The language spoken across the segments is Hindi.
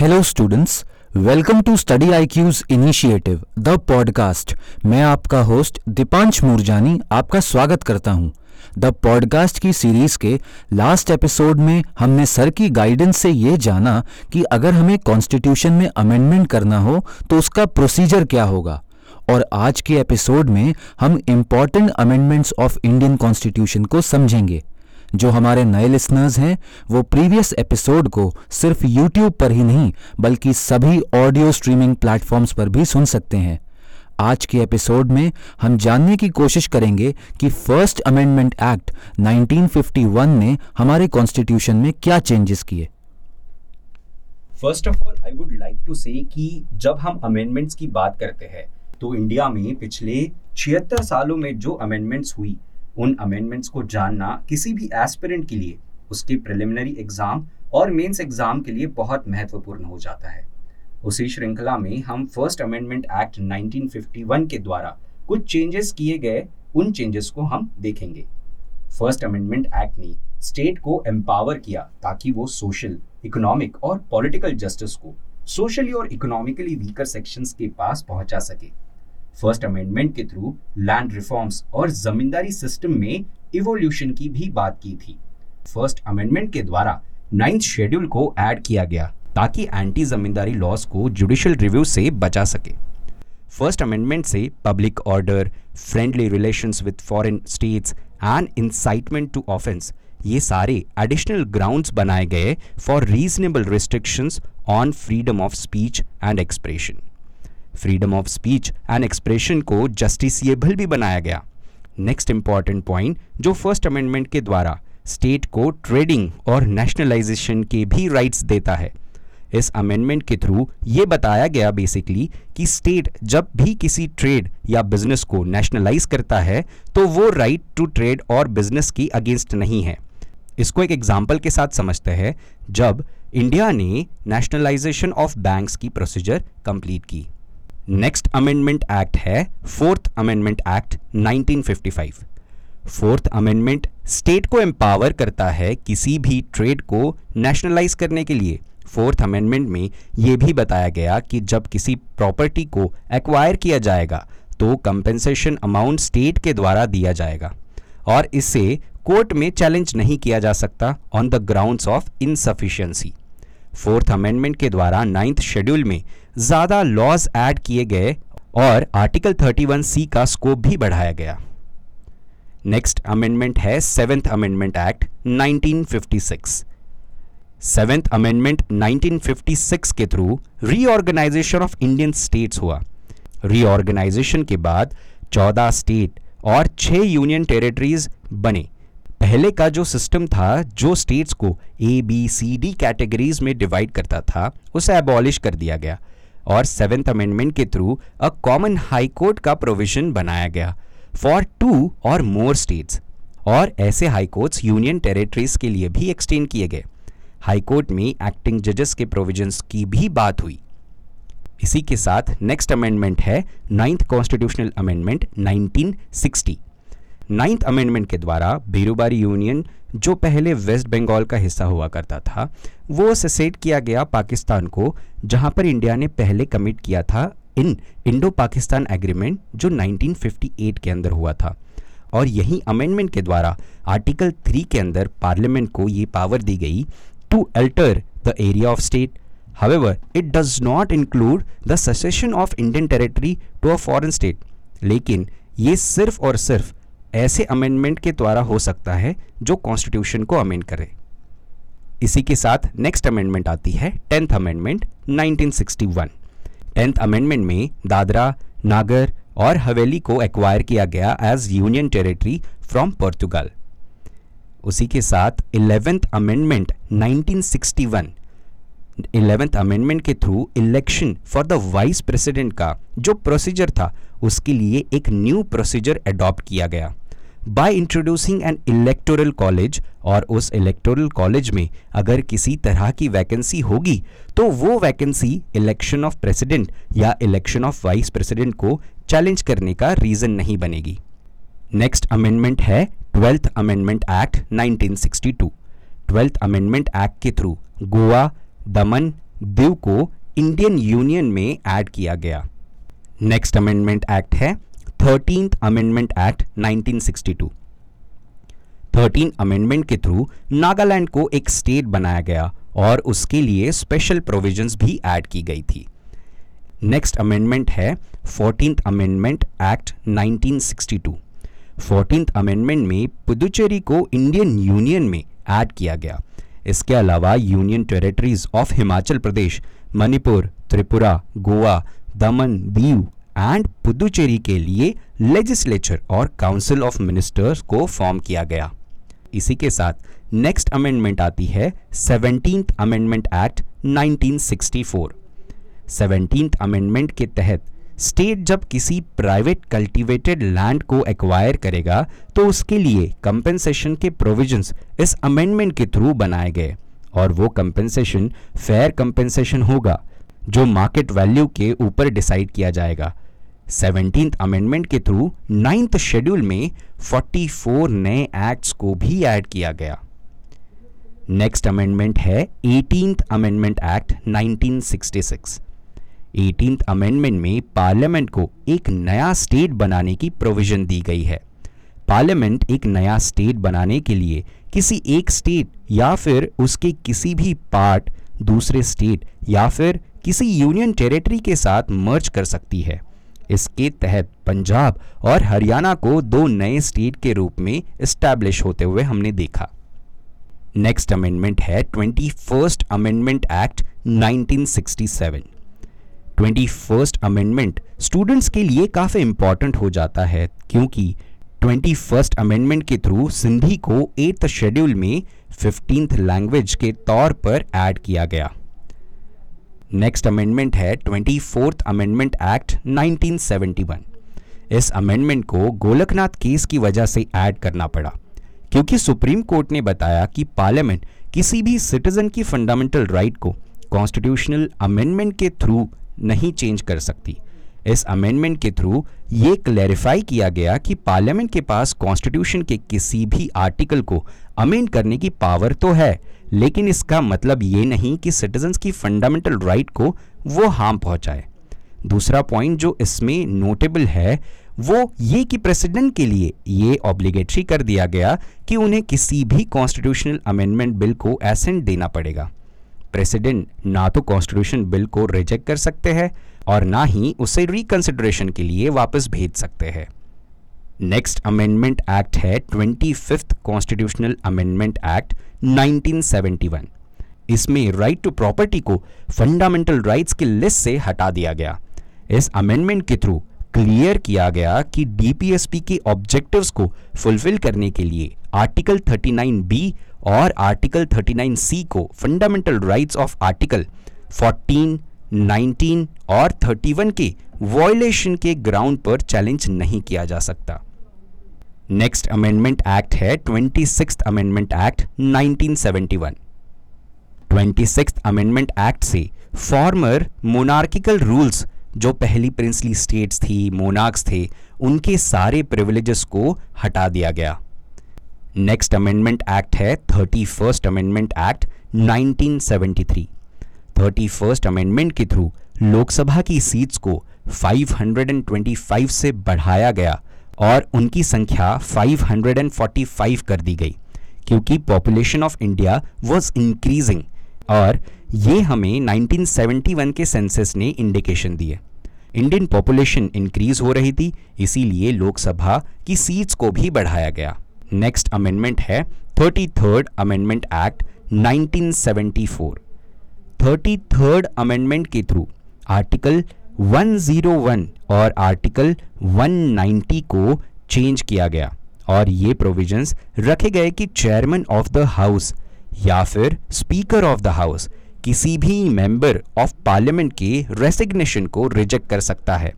Hello students welcome to study IQ's initiative the podcast मैं आपका होस्ट दीपांश मुरजानी आपका स्वागत करता हूँ। द पॉडकास्ट की सीरीज़ के लास्ट एपिसोड में हमने सर की गाइडेंस से ये जाना कि अगर हमें कॉन्स्टिट्यूशन में अमेंडमेंट करना हो तो उसका प्रोसीजर क्या होगा? और आज के एपिसोड में हम important amendments of Indian constitution को समझेंगे। जो हमारे नए लिसनर्स हैं, वो प्रीवियस एपिसोड को सिर्फ़ यूट्यूब पर ही नहीं, बल्कि सभी ऑडियो स्ट्रीमिंग प्लेटफॉर्म्स पर भी सुन सकते हैं। आज के एपिसोड में हम जानने की कोशिश करेंगे कि फ़र्स्ट अमेंडमेंट एक्ट 1951 ने हमारे कॉन्स्टिट्यूशन में क्या चेंजेस किए। First of all I would like to say कि जब हम अमेंडमेंट्स की बात करते हैं तो इंडिया में पिछले छिहत्तर सालों में जो अमेंडमेंट्स हुई उन अमेंडमेंट्स को जानना किसी भी एस्पिरेंट के लिए, उसके प्रिलिमिनरी एग्ज़ाम और मेंस एग्ज़ाम के लिए बहुत महत्वपूर्ण हो जाता है। उसी श्रृंखला में हम फ़र्स्ट अमेंडमेंट एक्ट 1951 के द्वारा कुछ चेंजेस किए गए, उन चेंजेस को हम देखेंगे। फ़र्स्ट अमेंडमेंट एक्ट ने स्टेट को एम्पावर किया ताकि वो सोशल इकोनॉमिक और पॉलिटिकल जस्टिस को सोशली और इकोनॉमिकली वीकर सेक्शंस के पास पहुँचा सके। फ़र्स्ट अमेंडमेंट के थ्रू लैंड रिफॉर्म्स और जमींदारी सिस्टम में इवोल्यूशन की भी बात की थी। फ़र्स्ट अमेंडमेंट के द्वारा नाइन्थ शेड्यूल को ऐड किया गया ताकि एंटी जमींदारी लॉस को जुडिशियल रिव्यू से बचा सके। फ़र्स्ट अमेंडमेंट से public order friendly relations with foreign states and incitement to offence ये सारे एडिशनल ग्राउंड्स बनाए गए for reasonable restrictions on freedom of speech and expression freedom of speech and expression को जस्टिसिएबल भी बनाया गया। नेक्स्ट इंपॉर्टेंट पॉइंट जो फ़र्स्ट अमेंडमेंट के द्वारा स्टेट को ट्रेडिंग और नेशनलाइजेशन के भी राइट्स देता है। इस अमेंडमेंट के थ्रू ये बताया गया बेसिकली कि स्टेट जब भी किसी ट्रेड या बिज़नेस को नेशनलाइज करता है तो वो राइट टू ट्रेड और बिज़नेस की अगेंस्ट नहीं है। इसको एक एग्ज़ाम्पल के साथ समझते हैं, जब इंडिया ने नेशनलाइजेशन ऑफ़ बैंक्स की प्रोसीजर कंप्लीट की। नेक्स्ट अमेंडमेंट एक्ट है fourth amendment act 1955 fourth amendment state को एम्पावर करता है किसी भी ट्रेड को नेशनलाइज करने के लिए। फोर्थ अमेंडमेंट में यह भी बताया गया कि जब किसी प्रॉपर्टी को एक्वायर किया जाएगा तो कंपेंसेशन अमाउंट स्टेट के द्वारा दिया जाएगा। और इसे कोर्ट में चैलेंज नहीं किया जा सकता on the grounds of insufficiency fourth amendment के द्वारा नाइन्थ शेड्यूल में ज़्यादा लॉज ऐड किए गए और आर्टिकल 31 सी का स्कोप भी बढ़ाया गया। नेक्स्ट अमेंडमेंट है seventh amendment act 1956 seventh amendment 1956 के through reorganisation of Indian states हुआ। रीऑर्गेनाइजेशन के बाद 14 स्टेट और 6 यूनियन टेरिटरीज बने। पहले का जो सिस्टम था, जो स्टेट्स को A B C D categories में डिवाइड करता था, उसे एबॉलिश कर दिया गया। और सेवेंथ अमेंडमेंट के through a common high court का प्रोविज़न बनाया गया, फॉर टू और मोर स्टेट्स। और ऐसे हाई कोर्ट्स यूनियन टेरिटरीज के लिए भी एक्सटेंड किए गए। हाई कोर्ट में एक्टिंग जजेस के प्रोविजंस की भी बात हुई। इसी के साथ नेक्स्ट अमेंडमेंट है ninth constitutional amendment 1960 ninth amendment के द्वारा भीरूबारी यूनियन, जो पहले वेस्ट बंगाल का हिस्सा हुआ करता था, वो सेसेट किया गया पाकिस्तान को, जहाँ पर इंडिया ने पहले कमिट किया था इन इंडो पाकिस्तान एग्रीमेंट जो 1958 के अंदर हुआ था। और यही अमेंडमेंट के द्वारा आर्टिकल थ्री के अंदर पार्लियामेंट को ये पावर दी गई to alter the area of state however it does not include the cession of Indian territory to a foreign state लेकिन ये सिर्फ़ और सिर्फ़ ऐसे अमेंडमेंट के द्वारा हो सकता है जो कॉन्स्टिट्यूशन को अमेंड करे। इसी के साथ नेक्स्ट अमेंडमेंट आती है टेंथ अमेंडमेंट 1961 टेंथ अमेंडमेंट में दादरा, नागर और हवेली को एक्वायर किया गया as union territory from Portugal उसी के साथ इलेवेंथ अमेंडमेंट 1961 इलेवेंथ अमेंडमेंट के through election for the vice president का जो प्रोसीजर था, उसके लिए एक न्यू प्रोसीजर अडॉप्ट किया गया। By introducing an electoral college और उस इलेक्टोरल कॉलेज में अगर किसी तरह की वैकेंसी होगी तो वो वैकेंसी इलेक्शन ऑफ़ प्रेसिडेंट या इलेक्शन ऑफ़ वाइस प्रेसिडेंट को चैलेंज करने का रीजन नहीं बनेगी। नेक्स्ट अमेंडमेंट है twelfth amendment act 1962 twelfth amendment act के थ्रू गोवा, दमन, दीव को इंडियन यूनियन में ऐड किया गया। नेक्स्ट अमेंडमेंट एक्ट है thirteenth amendment act 1962 thirteen amendment के थ्रू नागालैंड को एक स्टेट बनाया गया और उसके लिए स्पेशल प्रोविजंस भी ऐड की गई थी। नेक्स्ट अमेंडमेंट है fourteenth amendment act 1962 fourteenth amendment में पुदुचेरी को इंडियन यूनियन में ऐड किया गया। इसके अलावा union territories of Himachal Pradesh Manipur Tripura Goa Daman Diu and Puducherry के लिए लेजिस्लेचर और काउंसिल ऑफ़ मिनिस्टर्स को फॉर्म किया गया। इसी के साथ नेक्स्ट अमेंडमेंट आती है seventeen amendment act 1964 seventeen amendment के तहत स्टेट जब किसी प्राइवेट कल्टीवेटेड लैंड को एक्वायर करेगा तो उसके लिए कंपेंसेशन के प्रोविजंस इस अमेंडमेंट के थ्रू बनाए गए और वो कंपेंसेशन फेयर कंपेंसेशन होगा, जो मार्केट वैल्यू के ऊपर डिसाइड किया जाएगा। सेवनटीन अमेंडमेंट के थ्रू नाइन्थ शेड्यूल में 44 नए एक्ट्स को भी ऐड किया गया। नेक्स्ट अमेंडमेंट है eighteen amendment act 1966 eighteen amendment में पार्लियामेंट को एक नया स्टेट बनाने की प्रोविज़न दी गई है। पार्लियामेंट एक नया स्टेट बनाने के लिए किसी एक स्टेट या फिर उसके किसी भी पार्ट दूसरे स्टेट या फिर किसी यूनियन टेरिटरी के साथ मर्ज कर सकती है। इसके तहत पंजाब और हरियाणा को दो नए स्टेट के रूप में इस्टेब्लिश होते हुए हमने देखा। नेक्स्ट अमेंडमेंट है twenty first amendment act 1967 twenty first amendment students के लिए काफ़ी इंपॉर्टेंट हो जाता है क्योंकि ट्वेंटी फ़र्स्ट अमेंडमेंट के थ्रू सिंधी को एट्थ शेड्यूल में फिफ्टींथ लैंग्वेज के तौर पर ऐड किया गया। नेक्स्ट अमेंडमेंट है ट्वेंटी फोर्थ अमेंडमेंट एक्ट 1971 इस अमेंडमेंट को गोलकनाथ केस की वजह से ऐड करना पड़ा, क्योंकि सुप्रीम कोर्ट ने बताया कि पार्लियामेंट किसी भी सिटीजन की फंडामेंटल राइट को कॉन्स्टिट्यूशनल अमेंडमेंट के थ्रू नहीं चेंज कर सकती। इस अमेंडमेंट के थ्रू ये क्लैरिफाई किया गया कि पार्लियामेंट के पास कॉन्स्टिट्यूशन के किसी भी आर्टिकल को अमेंड करने की पावर तो है लेकिन इसका मतलब ये नहीं कि सिटीजन्स की फंडामेंटल राइट को वो हार्म पहुँचाए। दूसरा पॉइंट जो इसमें नोटेबल है, वो ये कि प्रेसिडेंट के लिए ये ऑब्लिगेटरी कर दिया गया कि उन्हें किसी भी कॉन्स्टिट्यूशनल अमेंडमेंट बिल को एसेंट देना पड़ेगा। प्रेसिडेंट ना तो कॉन्स्टिट्यूशन बिल को रिजेक्ट कर सकते हैं और ना ही उसे रिकंसिडरेशन के लिए वापस भेज सकते हैं। नेक्स्ट अमेंडमेंट एक्ट है twenty fifth constitutional amendment act 1971 इसमें राइट टू प्रॉपर्टी को फंडामेंटल राइट्स की लिस्ट से हटा दिया गया। इस अमेंडमेंट के थ्रू क्लियर किया गया कि डीपीएसपी के ऑब्जेक्टिव्स को फुलफिल करने के लिए आर्टिकल 39 बी और आर्टिकल 39 सी को फंडामेंटल राइट्स ऑफ़ आर्टिकल 14, 19 और 31 के वॉयलेशन के ग्राउंड पर चैलेंज नहीं किया जा सकता। नेक्स्ट अमेंडमेंट एक्ट है, twenty six amendment act 1971 twenty six amendment act से फॉर्मर मोनार्किकल रूल्स जो पहली प्रिंसली स्टेट्स थी मोनार्क्स थे, उनके सारे प्रिविलेजेस को हटा दिया गया। नेक्स्ट अमेंडमेंट एक्ट है, thirty first amendment act 1973 thirty first amendment के थ्रू लोकसभा की सीट्स को 525 से बढ़ाया गया। और उनकी संख्या 545 कर दी गई, क्योंकि population of India was increasing और ये हमें 1971 के सेंसस ने इंडिकेशन दिए। इंडियन पॉपुलेशन इंक्रीज हो रही थी, इसीलिए लोकसभा की सीट्स को भी बढ़ाया गया। नेक्स्ट अमेंडमेंट है thirty third amendment act 1974 thirty third amendment के थ्रू आर्टिकल 101 और आर्टिकल 190 को चेंज किया गया और ये प्रोविजंस रखे गए कि चेयरमैन ऑफ़ द हाउस या फिर स्पीकर ऑफ़ द हाउस किसी भी मेंबर ऑफ़ पार्लियामेंट के रेसिग्नेशन को रिजेक्ट कर सकता है।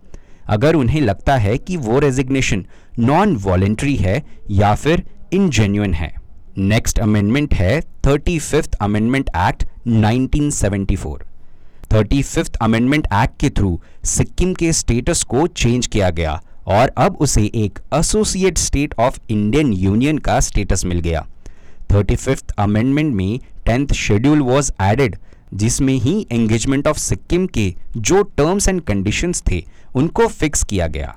अगर उन्हें लगता है कि वो रेजिग्नेशन नॉन वॉलेंट्री है या फिर इनजेन्यून है। नेक्स्ट अमेंडमेंट है thirty fifth amendment act 1974 thirty fifth amendment act के थ्रू सिक्किम के स्टेटस को चेंज किया गया और अब उसे एक associate state of Indian union का स्टेटस मिल गया। थर्टी फिफ्थ अमेंडमेंट में टेंथ शेड्यूल वॉज़ एडेड जिसमें ही एंगेजमेंट ऑफ़ सिक्किम के जो टर्म्स एंड कंडीशंस थे, उनको फिक्स किया गया।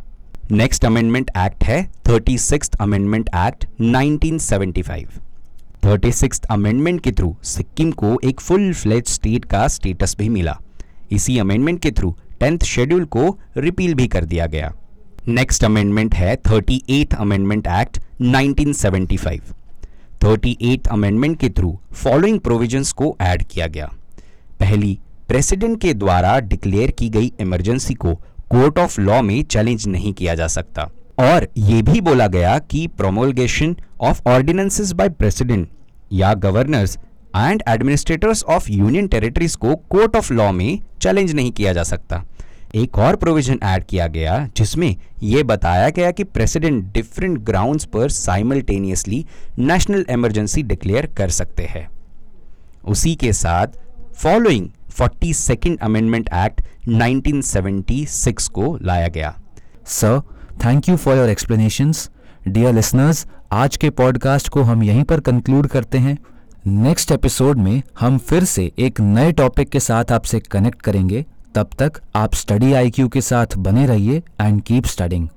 नेक्स्ट अमेंडमेंट एक्ट है thirty six amendment act 1975 thirty six amendment के थ्रू सिक्किम को एक फुल फ्लेज स्टेट का स्टेटस भी मिला। इसी अमेंडमेंट के थ्रू टेंथ शेड्यूल को रिपील भी कर दिया गया। नेक्स्ट अमेंडमेंट है thirty eighth amendment act 1975 thirty eighth amendment के थ्रू फॉलोइंग प्रोविजंस को ऐड किया गया। पहली प्रेसिडेंट के द्वारा डिक्लेयर की गई इमरजेंसी को कोर्ट ऑफ़ लॉ में चैलेंज नहीं किया जा सकता। और यह भी बोला गया कि promulgation of ordinances by president या governors and administrators of union territories को कोर्ट ऑफ़ लॉ में चैलेंज नहीं किया जा सकता। एक और प्रोविज़न ऐड किया गया, जिसमें यह बताया गया कि प्रेसिडेंट डिफरेंट ग्राउंड्स पर साइमल्टेनियसली नेशनल इमरजेंसी डिक्लेयर कर सकते हैं। उसी के साथ following forty second amendment act 1976 को लाया गया। Sir thank you for your explanations dear listeners आज के पॉडकास्ट को हम यहीं पर कंक्लूड करते हैं। नेक्स्ट एपिसोड में हम फिर से एक नए टॉपिक के साथ आपसे कनेक्ट करेंगे। तब तक आप स्टडी आईक्यू के साथ बने रहिए एंड कीप स्टडिंग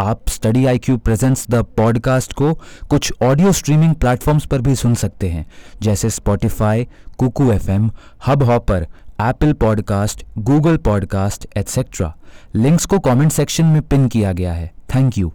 आप study I Q presents the podcast को कुछ ऑडियो स्ट्रीमिंग प्लेटफॉर्म्स पर भी सुन सकते हैं, जैसे Spotify Kuku F M Hubhopper Apple podcast Google podcast etcetera links को कमेंट सेक्शन में पिन किया गया है। Thank you